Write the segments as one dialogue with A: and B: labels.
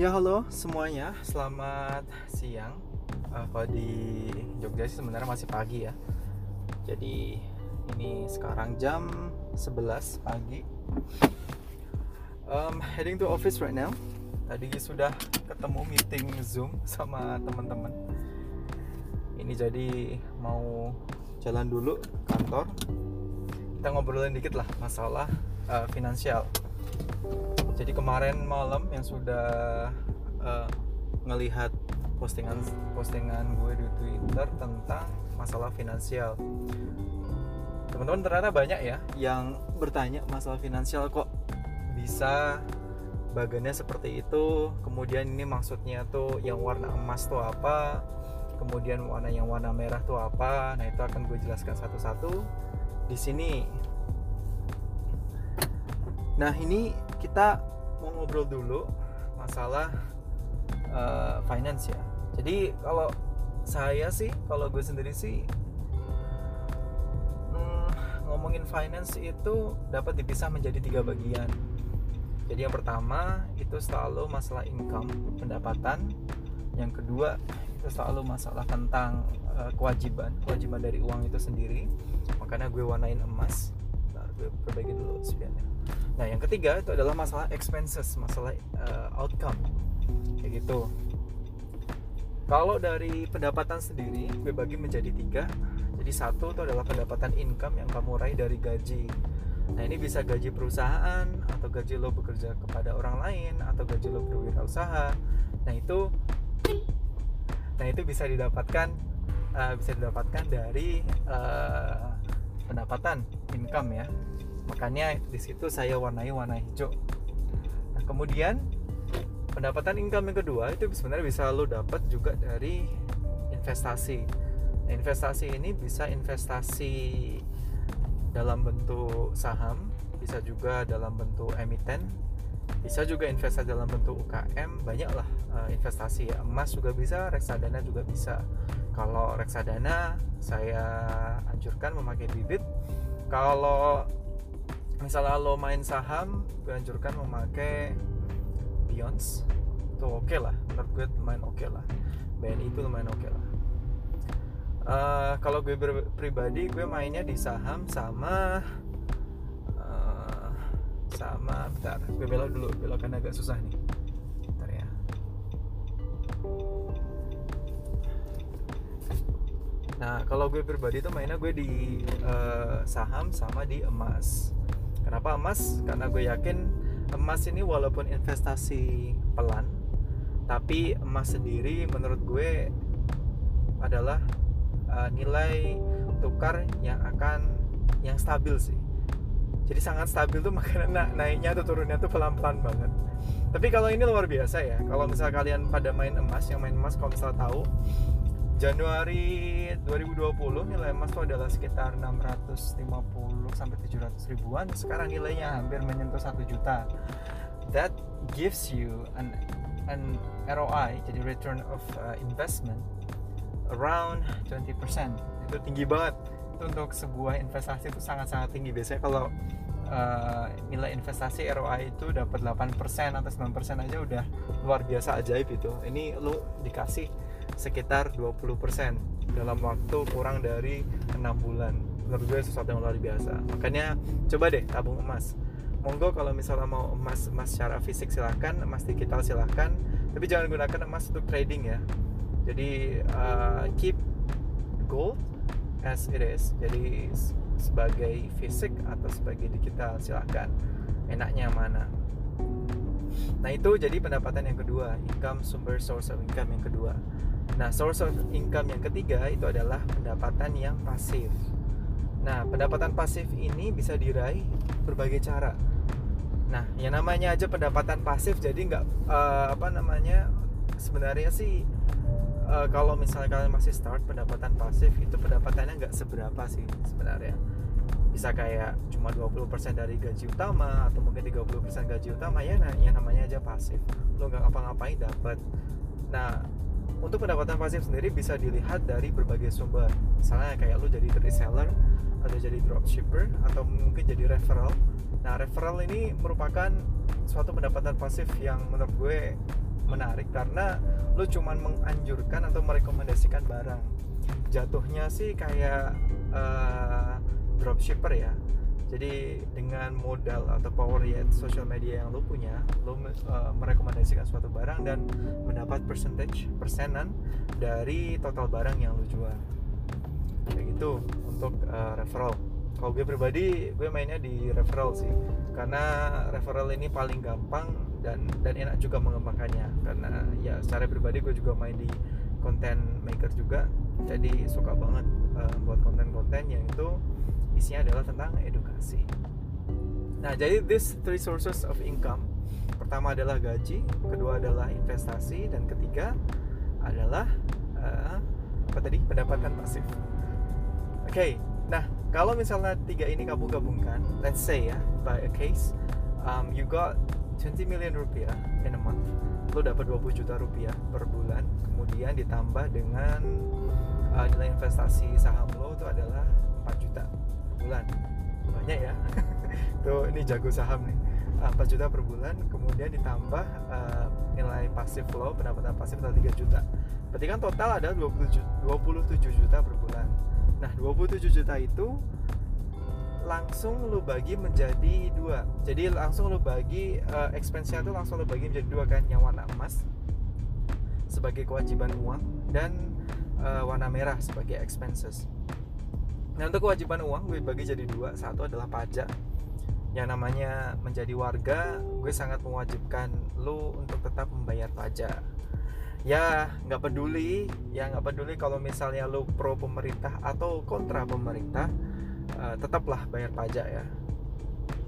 A: Ya halo semuanya, selamat siang. Uh, kalau di Jogja sih sebenarnya masih pagi ya. Jadi ini sekarang jam 11 pagi. Um, heading to office right now. Tadi sudah ketemu meeting Zoom sama teman-teman. Ini jadi mau jalan dulu kantor. Kita ngobrolin dikit lah masalah uh, finansial jadi kemarin malam yang sudah uh, ngelihat postingan postingan gue di Twitter tentang masalah finansial. Teman-teman ternyata banyak ya yang bertanya masalah finansial kok bisa bagannya seperti itu kemudian ini maksudnya tuh yang warna emas tuh apa kemudian warna yang warna merah tuh apa. Nah itu akan gue jelaskan satu-satu. Di sini nah ini kita mau ngobrol dulu masalah uh, finance ya. Jadi kalau saya sih, kalau gue sendiri sih hmm, ngomongin finance itu dapat dipisah menjadi tiga bagian. Jadi yang pertama itu selalu masalah income, pendapatan. Yang kedua itu selalu masalah tentang uh, kewajiban, kewajiban dari uang itu sendiri. Makanya gue warnain emas. Nah, gue perbaiki dulu spiannya Nah, yang ketiga itu adalah masalah expenses, masalah uh, outcome. Kayak gitu. Kalau dari pendapatan sendiri, gue bagi menjadi tiga. Jadi satu itu adalah pendapatan income yang kamu raih dari gaji. Nah ini bisa gaji perusahaan atau gaji lo bekerja kepada orang lain atau gaji lo berwirausaha. Nah itu, nah itu bisa didapatkan uh, bisa didapatkan dari uh, pendapatan income ya makanya di situ saya warnai warna hijau. Nah kemudian pendapatan income yang kedua itu sebenarnya bisa lo dapat juga dari investasi. Nah, investasi ini bisa investasi dalam bentuk saham bisa juga dalam bentuk emiten bisa juga investasi dalam bentuk UKM banyaklah uh, investasi. Ya emas juga bisa reksadana juga bisa. Kalau reksadana saya anjurkan memakai bibit. Kalau misalnya lo main saham gue anjurkan memakai Beyonce. Itu oke okay lah menurut gue lumayan oke okay lah BNI itu lumayan oke okay lah. Uh, kalau gue pribadi gue mainnya di saham sama uh, sama bentar. Gue belok dulu belokan agak susah nih. Bentar ya. Nah, kalau gue pribadi tuh mainnya gue di uh, saham sama di emas Kenapa emas? Karena gue yakin emas ini walaupun investasi pelan, tapi emas sendiri menurut gue adalah uh, nilai tukar yang akan yang stabil sih. Jadi sangat stabil tuh makanya naiknya atau turunnya tuh pelan-pelan banget. Tapi kalau ini luar biasa ya. Kalau misal kalian pada main emas, yang main emas kalau misal tahu Januari 2020 nilai emas itu adalah sekitar 650 sampai 700 ribuan. Sekarang nilainya hampir menyentuh 1 juta. That gives you an an ROI jadi return of uh, investment around 20%. Itu tinggi banget. Itu untuk sebuah investasi itu sangat-sangat tinggi. Biasanya kalau uh, nilai investasi ROI itu dapat 8% atau 9% aja udah luar biasa ajaib itu. Ini lu dikasih sekitar 20% dalam waktu kurang dari enam bulan. Menurut gue sesuatu yang luar biasa. Makanya coba deh tabung emas. Monggo kalau misalnya mau emas emas secara fisik silahkan emas digital silahkan tapi jangan gunakan emas untuk trading ya. Jadi uh, keep gold as it is. Jadi sebagai fisik atau sebagai digital silahkan enaknya mana? Nah itu jadi pendapatan yang kedua. Income sumber source of income yang kedua Nah, source of income yang ketiga itu adalah pendapatan yang pasif. Nah, pendapatan pasif ini bisa diraih berbagai cara. Nah, yang namanya aja pendapatan pasif, jadi nggak uh, apa namanya sebenarnya sih uh, kalau misalnya kalian masih start pendapatan pasif itu pendapatannya nggak seberapa sih sebenarnya. Bisa kayak cuma 20% dari gaji utama atau mungkin 30% gaji utama ya nah, yang namanya aja pasif. Lo nggak ngapa-ngapain dapat. Nah, untuk pendapatan pasif sendiri bisa dilihat dari berbagai sumber. Misalnya kayak lu jadi reseller atau jadi dropshipper atau mungkin jadi referral. Nah referral ini merupakan suatu pendapatan pasif yang menurut gue menarik karena lo cuman menganjurkan atau merekomendasikan barang. Jatuhnya sih kayak uh, dropshipper ya jadi dengan modal atau power yet social media yang lo punya lo uh, merekomendasikan suatu barang dan mendapat percentage persenan dari total barang yang lo jual. Kayak gitu untuk uh, referral. Kalau gue pribadi gue mainnya di referral sih. Karena referral ini paling gampang dan dan enak juga mengembangkannya. Karena ya secara pribadi gue juga main di content maker juga. Jadi suka banget uh, buat konten-konten yang itu isinya adalah tentang edukasi. Nah, jadi this three sources of income. Pertama adalah gaji, kedua adalah investasi, dan ketiga adalah uh, apa tadi pendapatan pasif. Oke, okay, nah kalau misalnya tiga ini kamu gabungkan, let's say ya, by a case, um, you got 20 million rupiah in a month, lo dapat 20 juta rupiah per bulan, kemudian ditambah dengan uh, nilai investasi saham lo itu adalah 4 juta bulan. Banyak ya. Tuh ini jago saham nih. 4 ah, juta per bulan kemudian ditambah uh, nilai pasif flow pendapatan pasif adalah 3 juta. Berarti kan total ada 27, 27 juta per bulan. Nah 27 juta itu langsung lu bagi menjadi dua. Jadi langsung lu bagi uh, expense-nya tuh langsung lu bagi menjadi dua kan yang warna emas sebagai kewajiban uang dan uh, warna merah sebagai expenses Nah untuk kewajiban uang gue bagi jadi dua. Satu adalah pajak. Yang namanya menjadi warga, gue sangat mewajibkan lo untuk tetap membayar pajak. Ya nggak peduli, ya nggak peduli kalau misalnya lo pro pemerintah atau kontra pemerintah, uh, tetaplah bayar pajak ya.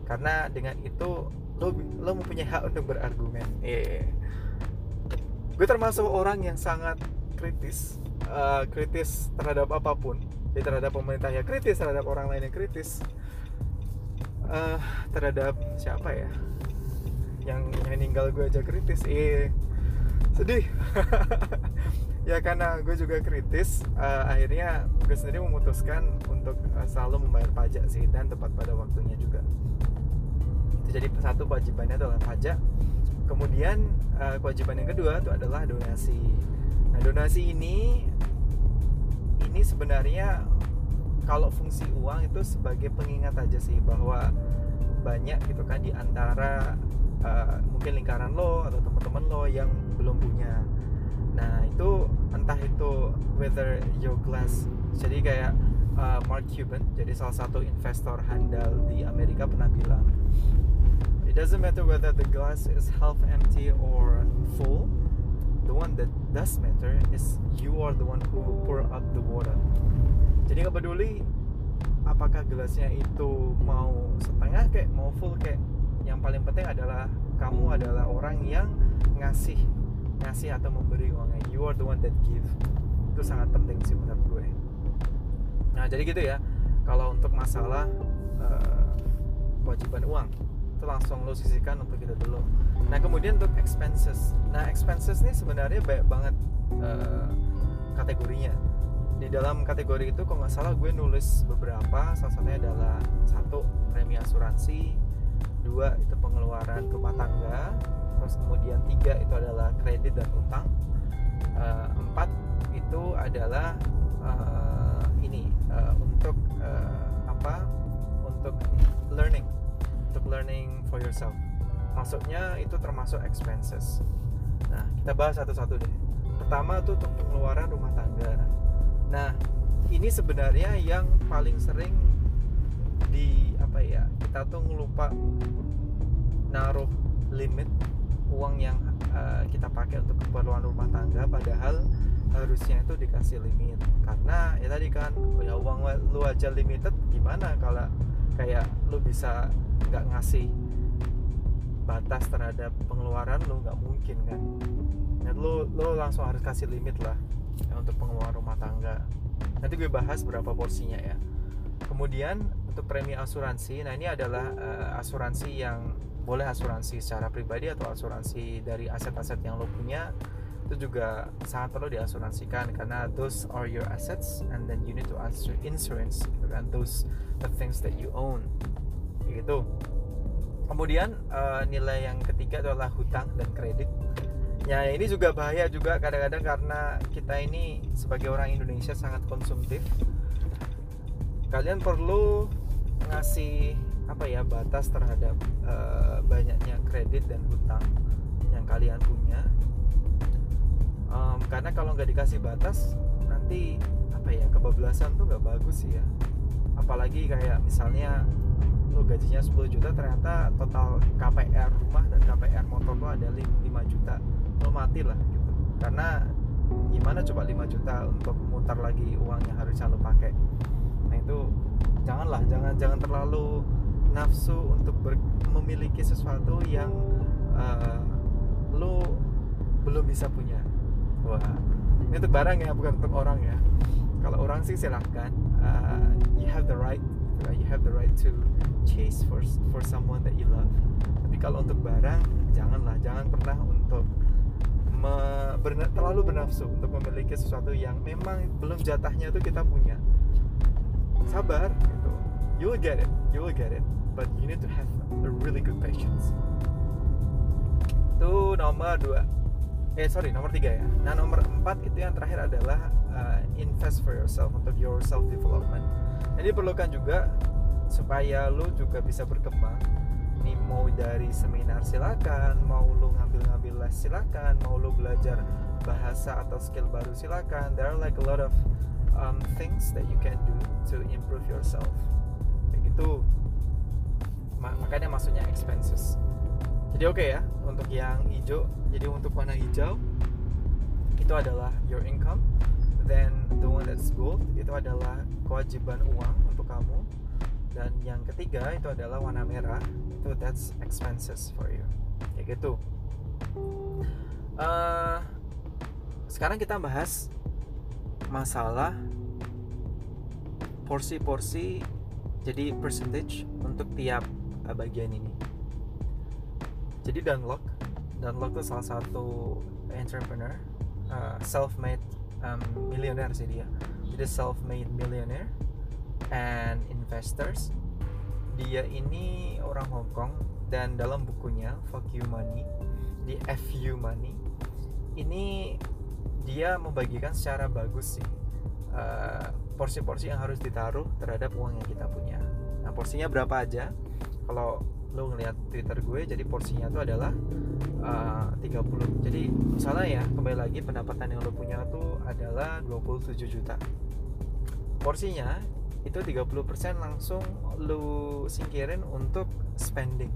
A: Karena dengan itu lo lo mempunyai hak untuk berargumen. Eh, gue termasuk orang yang sangat kritis, uh, kritis terhadap apa pun ya terhadap pemerintah ya kritis terhadap orang lain yang kritis. Uh, terhadap siapa ya? Yang yang ninggal gue aja kritis. Eh sedih. Ya karena gue juga kritis uh, akhirnya gue sendiri memutuskan untuk uh, selalu membayar pajak sih dan tepat pada waktunya juga. Itu jadi satu kewajibannya adalah pajak. Kemudian uh, kewajiban yang kedua itu adalah donasi. Nah donasi ini ini sebenarnya kalau fungsi uang itu sebagai pengingat aja sih bahwa banyak gitu kan di antara uh, mungkin lingkaran lo atau teman-teman lo yang belum punya. Nah itu entah itu whether your glass jadi kayak uh, Mark Cuban jadi salah satu investor handal di Amerika pernah bilang it doesn't matter whether the glass is half empty or full the one that does matter is you are the one who pour up the water. Jadi nggak peduli apakah gelasnya itu mau setengah kayak mau full kayak. Yang paling penting adalah kamu adalah orang yang ngasih ngasih atau memberi uangnya. You are the one that give. Itu sangat penting sih menurut gue. Nah jadi gitu ya. Kalau untuk masalah uh, kewajiban uang itu langsung lo sisihkan untuk itu dulu nah kemudian untuk expenses. Nah expenses ini sebenarnya banyak banget uh, kategorinya. Di dalam kategori itu kalau nggak salah gue nulis beberapa salah satunya adalah satu premi asuransi dua itu pengeluaran rumah tangga terus kemudian tiga itu adalah kredit dan utang uh, empat itu adalah uh, ini uh, untuk uh, apa untuk learning untuk learning for yourself maksudnya itu termasuk expenses. Nah kita bahas satu-satu deh. Pertama tuh untuk pengeluaran rumah tangga. Nah ini sebenarnya yang paling sering di apa ya kita tuh ngelupa naruh limit uang yang uh, kita pakai untuk keperluan rumah tangga padahal harusnya itu dikasih limit. Karena ya tadi kan ya uang lu aja limited gimana kalau kayak lu bisa nggak ngasih batas terhadap pengeluaran lo nggak mungkin kan? Dan lo lo langsung harus kasih limit lah ya, untuk pengeluaran rumah tangga. Nanti gue bahas berapa porsinya ya. Kemudian untuk premi asuransi nah ini adalah uh, asuransi yang boleh asuransi secara pribadi atau asuransi dari aset-aset yang lo punya itu juga sangat perlu diasuransikan karena those are your assets and then you need to answer insurance gitu kan? Those the things that you own. Gitu kemudian uh, nilai yang ketiga adalah hutang dan kredit. Ya ini juga bahaya juga kadang-kadang karena kita ini sebagai orang Indonesia sangat konsumtif. Kalian perlu ngasih apa ya batas terhadap uh, banyaknya kredit dan hutang yang kalian punya. Um, karena kalau nggak dikasih batas nanti apa ya kebablasan tuh nggak bagus ya. Apalagi kayak misalnya lo gajinya 10 juta ternyata total KPR rumah dan KPR motor lo ada 5 juta. Lo mati lah gitu. Karena gimana coba 5 juta untuk mutar lagi uang yang harusnya lo pakai? Nah itu janganlah jangan jangan terlalu nafsu untuk ber, memiliki sesuatu yang uh, lo belum bisa punya. Wah ini untuk barang ya bukan untuk orang ya. Kalau orang sih silahkan uh, you have the right you have the right to chase for for someone that you love. Tapi kalau untuk barang janganlah. Jangan pernah untuk me, berna, terlalu bernafsu untuk memiliki sesuatu yang memang belum jatahnya itu kita punya. Sabar gitu. You will get it. You will get it. But you need to have a really good patience. Itu nomor dua. Eh sorry nomor tiga ya. Nah nomor empat itu yang terakhir adalah uh, invest for yourself untuk your self development jadi perlukan juga supaya lu juga bisa berkembang. Nih mau dari seminar silakan mau lu ngambil-ngambil les silakan mau lu belajar bahasa atau skill baru silakan. There are like a lot of um, things that you can do to improve yourself. Kayak gitu. Makanya maksudnya expenses. Jadi oke okay ya untuk yang hijau. Jadi untuk warna hijau itu adalah your income then the one that's gold itu adalah kewajiban uang untuk kamu. Dan yang ketiga itu adalah warna merah. Itu that's expenses for you. Kayak gitu. Uh, sekarang kita bahas masalah porsi-porsi jadi percentage untuk tiap uh, bagian ini. Jadi Dunlock Dunlock itu salah satu entrepreneur uh, self-made um, millionaire sih dia jadi self-made millionaire and investors. Dia ini orang Hong Kong dan dalam bukunya Fuck You Money di FU Money ini dia membagikan secara bagus sih uh, porsi-porsi yang harus ditaruh terhadap uang yang kita punya. Nah porsinya berapa aja? Kalau lo ngeliat Twitter gue jadi porsinya itu adalah uh, 30 jadi misalnya ya kembali lagi pendapatan yang lo punya tuh adalah 27 juta. Porsinya itu 30% langsung lu singkirin untuk spending.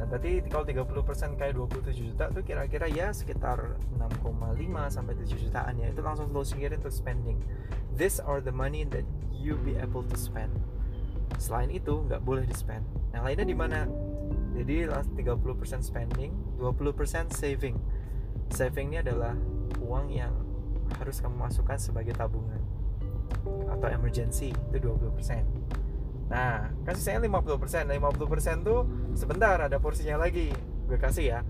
A: Nah berarti kalau 30% kayak 27 juta tuh kira-kira ya sekitar 6,5 sampai 7 jutaan ya. Itu langsung lu singkirin untuk spending. These are the money that you be able to spend. Selain itu nggak boleh di spend yang lainnya di mana jadi 30% spending 20% saving saving. Ini adalah uang yang harus kamu masukkan sebagai tabungan atau emergency itu 20% nah kasih saya 50% nah 50% tuh sebentar ada porsinya lagi. Gue kasih ya.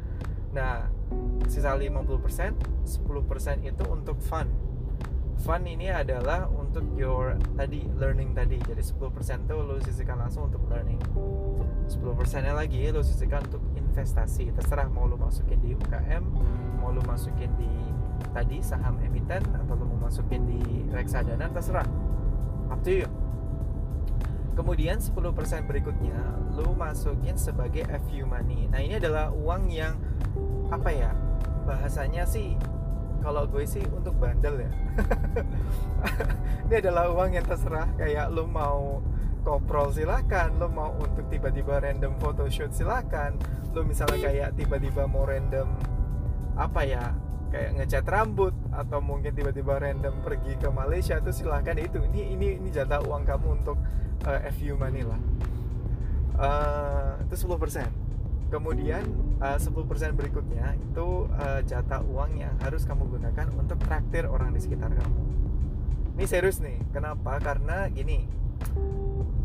A: Nah sisa 50% 10% itu untuk fun. Fun ini adalah untuk your tadi learning tadi. Jadi 10% tuh lo sisihkan langsung untuk learning 10% nya lagi lo sisihkan untuk investasi. Terserah mau lo masukin di UKM mau lo masukin di tadi saham emiten atau lo mau masukin di reksadana terserah. Up to you. Kemudian 10% berikutnya lo masukin sebagai FU money. Nah ini adalah uang yang apa ya bahasanya sih kalau gue sih untuk bandel ya. Ini adalah uang yang terserah kayak lo mau koprol silakan. Lo mau untuk tiba-tiba random photoshoot silakan. Lo misalnya kayak tiba-tiba mau random apa ya kayak ngecat rambut atau mungkin tiba-tiba random pergi ke Malaysia itu silahkan itu ini ini ini jatah uang kamu untuk uh, eh, FU money lah. Uh, itu 10% kemudian eh, uh, 10% berikutnya itu uh, jatah uang yang harus kamu gunakan untuk traktir orang di sekitar kamu. Ini serius nih. Kenapa? Karena gini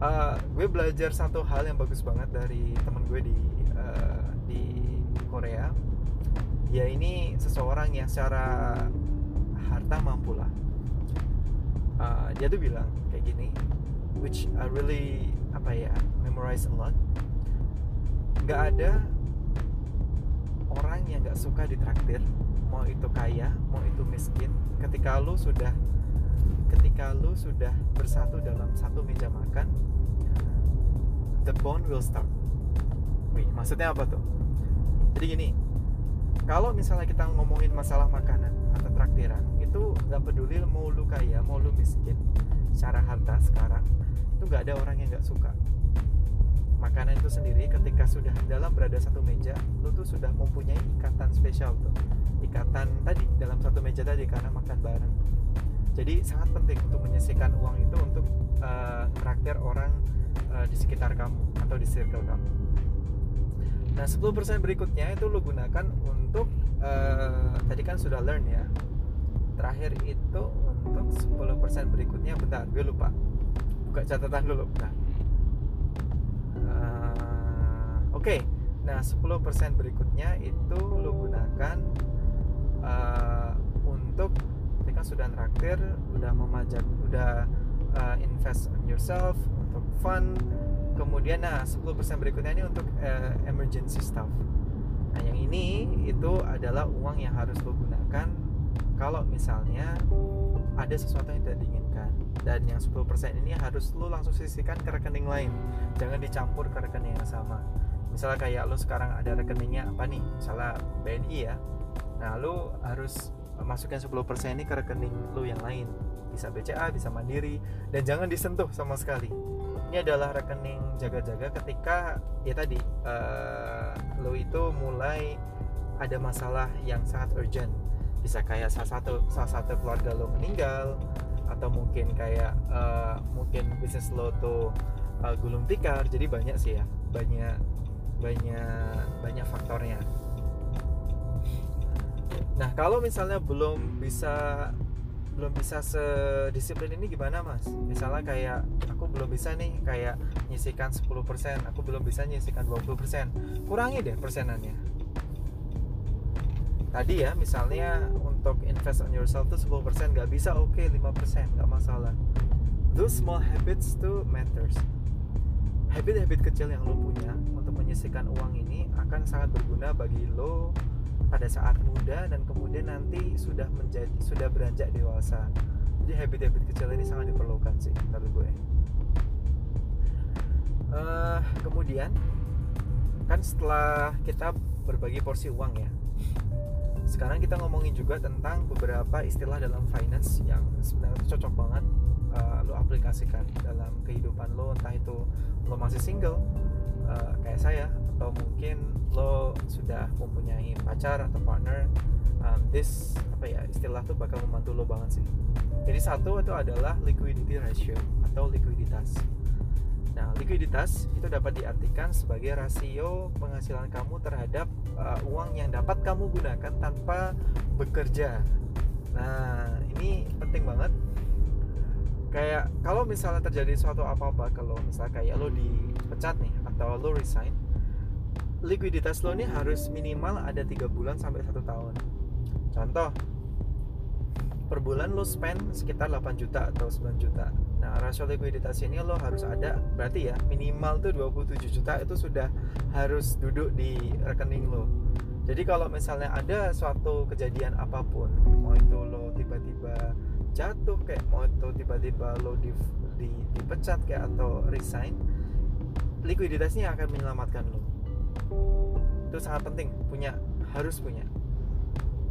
A: uh, gue belajar satu hal yang bagus banget dari temen gue di uh, di Korea. Dia ini seseorang yang secara harta mampu lah uh, dia tuh bilang kayak gini which I really apa ya memorize a lot. Nggak ada orang yang nggak suka ditraktir. Mau itu kaya mau itu miskin. Ketika lu sudah ketika lu sudah bersatu dalam satu meja makan the bond will start. Wih maksudnya apa tuh? Jadi gini kalau misalnya kita ngomongin masalah makanan atau traktiran itu nggak peduli mau lu kaya mau lu miskin secara harta sekarang itu nggak ada orang yang nggak suka. Makanan itu sendiri ketika sudah dalam berada satu meja lu tuh sudah mempunyai ikatan spesial tuh. Ikatan tadi dalam satu meja tadi karena makan bareng jadi sangat penting untuk menyisihkan uang itu untuk uh, traktir orang uh, di sekitar kamu atau di circle kamu. Nah 10% berikutnya itu lu gunakan untuk uh, tadi kan sudah learn ya. Terakhir itu untuk 10% berikutnya bentar gue lupa. Buka catatan dulu bentar. Oke, okay. nah 10% berikutnya itu lo gunakan uh, untuk sudah traktir, udah memajak, udah uh, invest on yourself untuk fun. Kemudian nah 10% berikutnya ini untuk uh, emergency stuff. Nah, yang ini itu adalah uang yang harus lo gunakan kalau misalnya ada sesuatu yang tidak diinginkan. Dan yang 10% ini harus lo langsung sisihkan ke rekening lain. Jangan dicampur ke rekening yang sama. Misalnya kayak lo sekarang ada rekeningnya apa nih? Misalnya BNI ya. Nah lo harus masukin 10% ini ke rekening lo yang lain. Bisa BCA bisa Mandiri dan jangan disentuh sama sekali. Ini adalah rekening jaga-jaga ketika ya tadi uh, lo itu mulai ada masalah yang sangat urgent. Bisa kayak salah satu salah satu keluarga lo meninggal atau mungkin kayak uh, mungkin bisnis lo tuh uh, gulung tikar. Jadi banyak sih ya banyak banyak banyak faktornya nah kalau misalnya belum bisa belum bisa sedisiplin ini gimana mas? Misalnya kayak aku belum bisa nih kayak nyisikan 10% aku belum bisa nyisikan 20% kurangi deh persenannya. Tadi ya misalnya untuk invest on yourself tuh 10% nggak bisa oke okay, 5% nggak masalah. Those small habits tuh matters. Habit-habit kecil yang lo punya menyisihkan uang ini akan sangat berguna bagi lo pada saat muda dan kemudian nanti sudah menjadi sudah beranjak dewasa. Jadi habit-habit kecil ini sangat diperlukan sih menurut gue. Uh, kemudian kan setelah kita berbagi porsi uang ya, sekarang kita ngomongin juga tentang beberapa istilah dalam finance yang sebenarnya cocok banget uh, lo aplikasikan dalam kehidupan lo entah itu lo masih single uh, kayak saya atau mungkin lo sudah mempunyai pacar atau partner um, this apa ya istilah tuh bakal membantu lo banget sih. Jadi satu itu adalah liquidity ratio atau likuiditas. Nah likuiditas itu dapat diartikan sebagai rasio penghasilan kamu terhadap uh, uang yang dapat kamu gunakan tanpa bekerja. Nah ini penting banget. Kayak kalau misalnya terjadi suatu apa-apa kalau misalnya kayak lo dipecat nih atau lo resign likuiditas lo nih harus minimal ada tiga bulan sampai satu tahun. Contoh per bulan lo spend sekitar 8 juta atau 9 juta. Nah rasio likuiditas ini lo harus ada berarti ya minimal tuh 27 juta itu sudah harus duduk di rekening lo. Jadi kalau misalnya ada suatu kejadian apa pun mau itu lo tiba-tiba jatuh kayak mau itu tiba-tiba lo di, di, dipecat kayak atau resign likuiditasnya akan menyelamatkan lo itu sangat penting punya harus punya.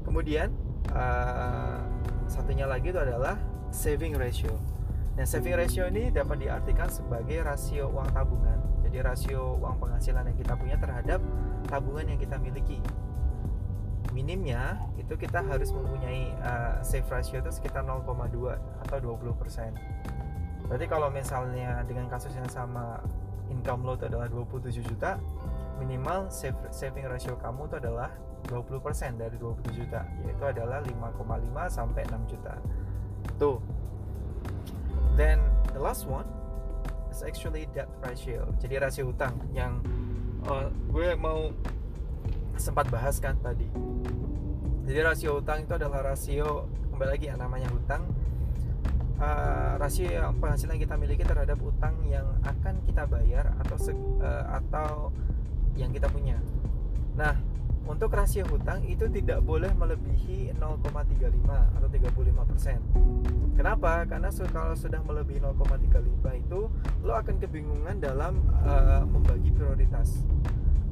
A: Kemudian uh, satunya lagi itu adalah saving ratio. Nah saving ratio ini dapat diartikan sebagai rasio uang tabungan. Jadi rasio uang penghasilan yang kita punya terhadap tabungan yang kita miliki. Minimnya itu kita harus mempunyai uh, save ratio itu sekitar 0,2 atau 20 persen. Berarti kalau misalnya dengan kasus yang sama income lo itu adalah 27 juta, minimal saving ratio kamu itu adalah 20% dari 27 juta, yaitu adalah 5,5 sampai 6 juta. Tuh. Then the last one is actually debt ratio. Jadi rasio utang yang uh, gue mau sempat bahas kan tadi jadi rasio utang itu adalah rasio kembali lagi yang namanya utang uh, rasio yang penghasilan kita miliki terhadap utang yang akan kita bayar atau uh, atau yang kita punya nah untuk rasio hutang itu tidak boleh melebihi 0,35 atau 35 persen. Kenapa? Karena kalau sudah melebihi 0,35 itu lo akan kebingungan dalam uh, membagi prioritas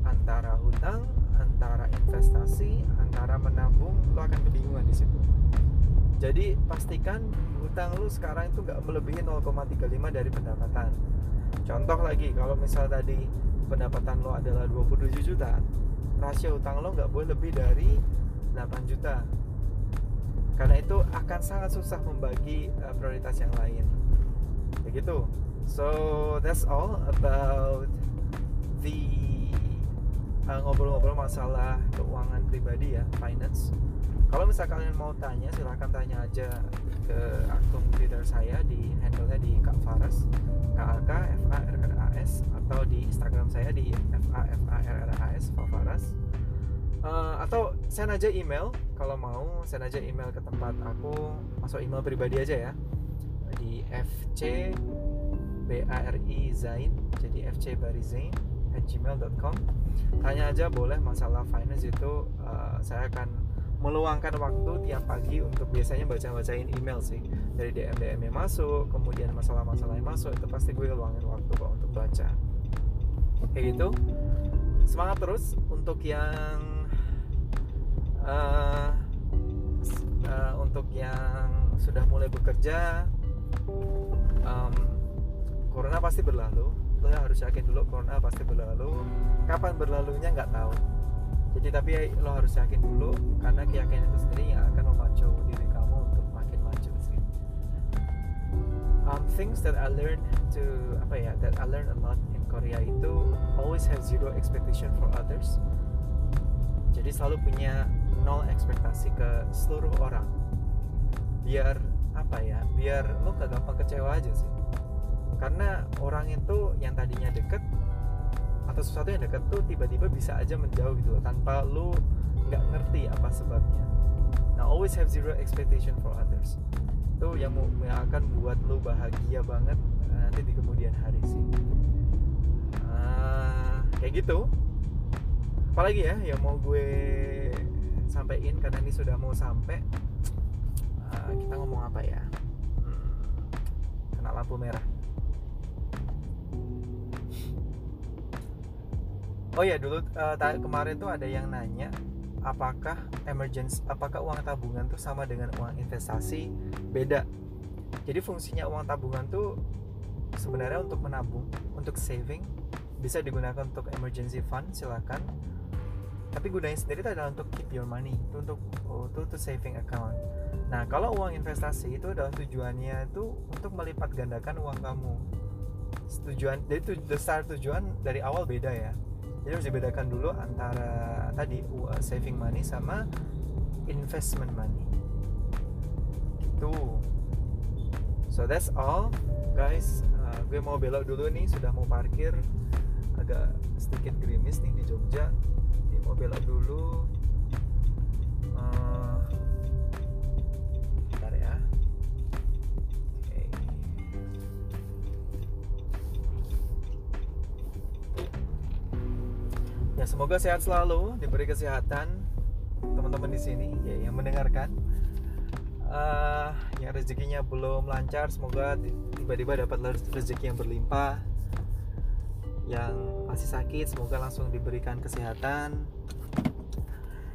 A: antara hutang, antara investasi, antara menabung, lo akan kebingungan di situ. Jadi pastikan hutang lo sekarang itu nggak melebihi 0,35 dari pendapatan. Contoh lagi, kalau misal tadi pendapatan lo adalah 27 juta, rasio utang lo nggak boleh lebih dari 8 juta. Karena itu akan sangat susah membagi uh, prioritas yang lain. Begitu. So that's all about the ngobrol-ngobrol masalah keuangan pribadi ya finance. Kalau misalnya kalian mau tanya silahkan tanya aja ke akun Twitter saya di handle-nya di Kak Faras K A K F A R R A S atau di Instagram saya di F A F A R R A S Faras. Uh, atau send aja email kalau mau send aja email ke tempat aku masuk email pribadi aja ya. Di fc b a r i zain jadi fc barizain at gmail.com tanya aja boleh masalah finance itu uh, saya akan meluangkan waktu tiap pagi untuk biasanya baca-bacain email sih. Dari DM DM yang masuk kemudian masalah-masalah yang masuk itu pasti gue luangin waktu kok untuk baca. Kayak gitu. Semangat terus untuk yang uh, uh, untuk yang sudah mulai bekerja um, corona pasti berlalu lo harus yakin dulu corona pasti berlalu. Kapan berlalunya nggak tahu. Jadi tapi lo harus yakin dulu karena keyakinan itu sendiri yang akan memacu diri kamu untuk makin maju sih um, things that I learned to apa ya that I learned a lot in Korea itu always have zero expectation for others. Jadi selalu punya nol ekspektasi ke seluruh orang. Biar apa ya biar lo gak gampang kecewa aja sih karena orang itu yang tadinya deket atau sesuatu yang deket tuh tiba-tiba bisa aja menjauh gitu loh tanpa lo nggak ngerti apa sebabnya. Nah always have zero expectation for others. Itu yang, yang akan buat lo bahagia banget eh, nanti di kemudian hari sih. Uh, kayak gitu. Apalagi ya yang mau gue sampaikan karena ini sudah mau sampai. Uh, kita ngomong apa ya? Hmm, kena lampu merah oh ya dulu uh, kemarin tuh ada yang nanya apakah emergency apakah uang tabungan tuh sama dengan uang investasi? Beda. Jadi fungsinya uang tabungan tuh sebenarnya untuk menabung untuk saving bisa digunakan untuk emergency fund silakan. Tapi gunanya sendiri itu adalah untuk keep your money itu untuk oh, itu untuk saving account. Nah kalau uang investasi itu adalah tujuannya itu untuk melipat gandakan uang kamu. Tujuan jadi besar tujuan dari awal beda ya jadi harus dibedakan dulu antara tadi uh, saving money sama investment money. Itu so that's all guys. Uh, gue mau belok dulu nih sudah mau parkir. Agak sedikit gerimis nih di Jogja. Mau belok dulu ya semoga sehat selalu diberi kesehatan teman-teman di sini ya yang mendengarkan. Uh, yang rezekinya belum lancar semoga tiba-tiba dapat rezeki yang berlimpah yang masih sakit semoga langsung diberikan kesehatan.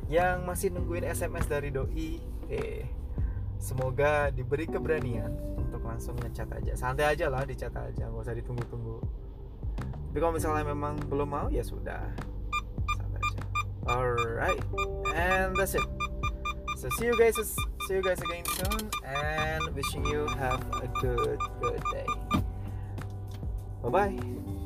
A: Yang masih nungguin SMS dari doi eh semoga diberi keberanian untuk langsung ngecat aja. Santai aja lah dicat aja nggak usah ditunggu-tunggu. Tapi kalau misalnya memang belum mau ya sudah alright and that's it. So see you guys see you guys again soon and wishing you have a good good day. Bye bye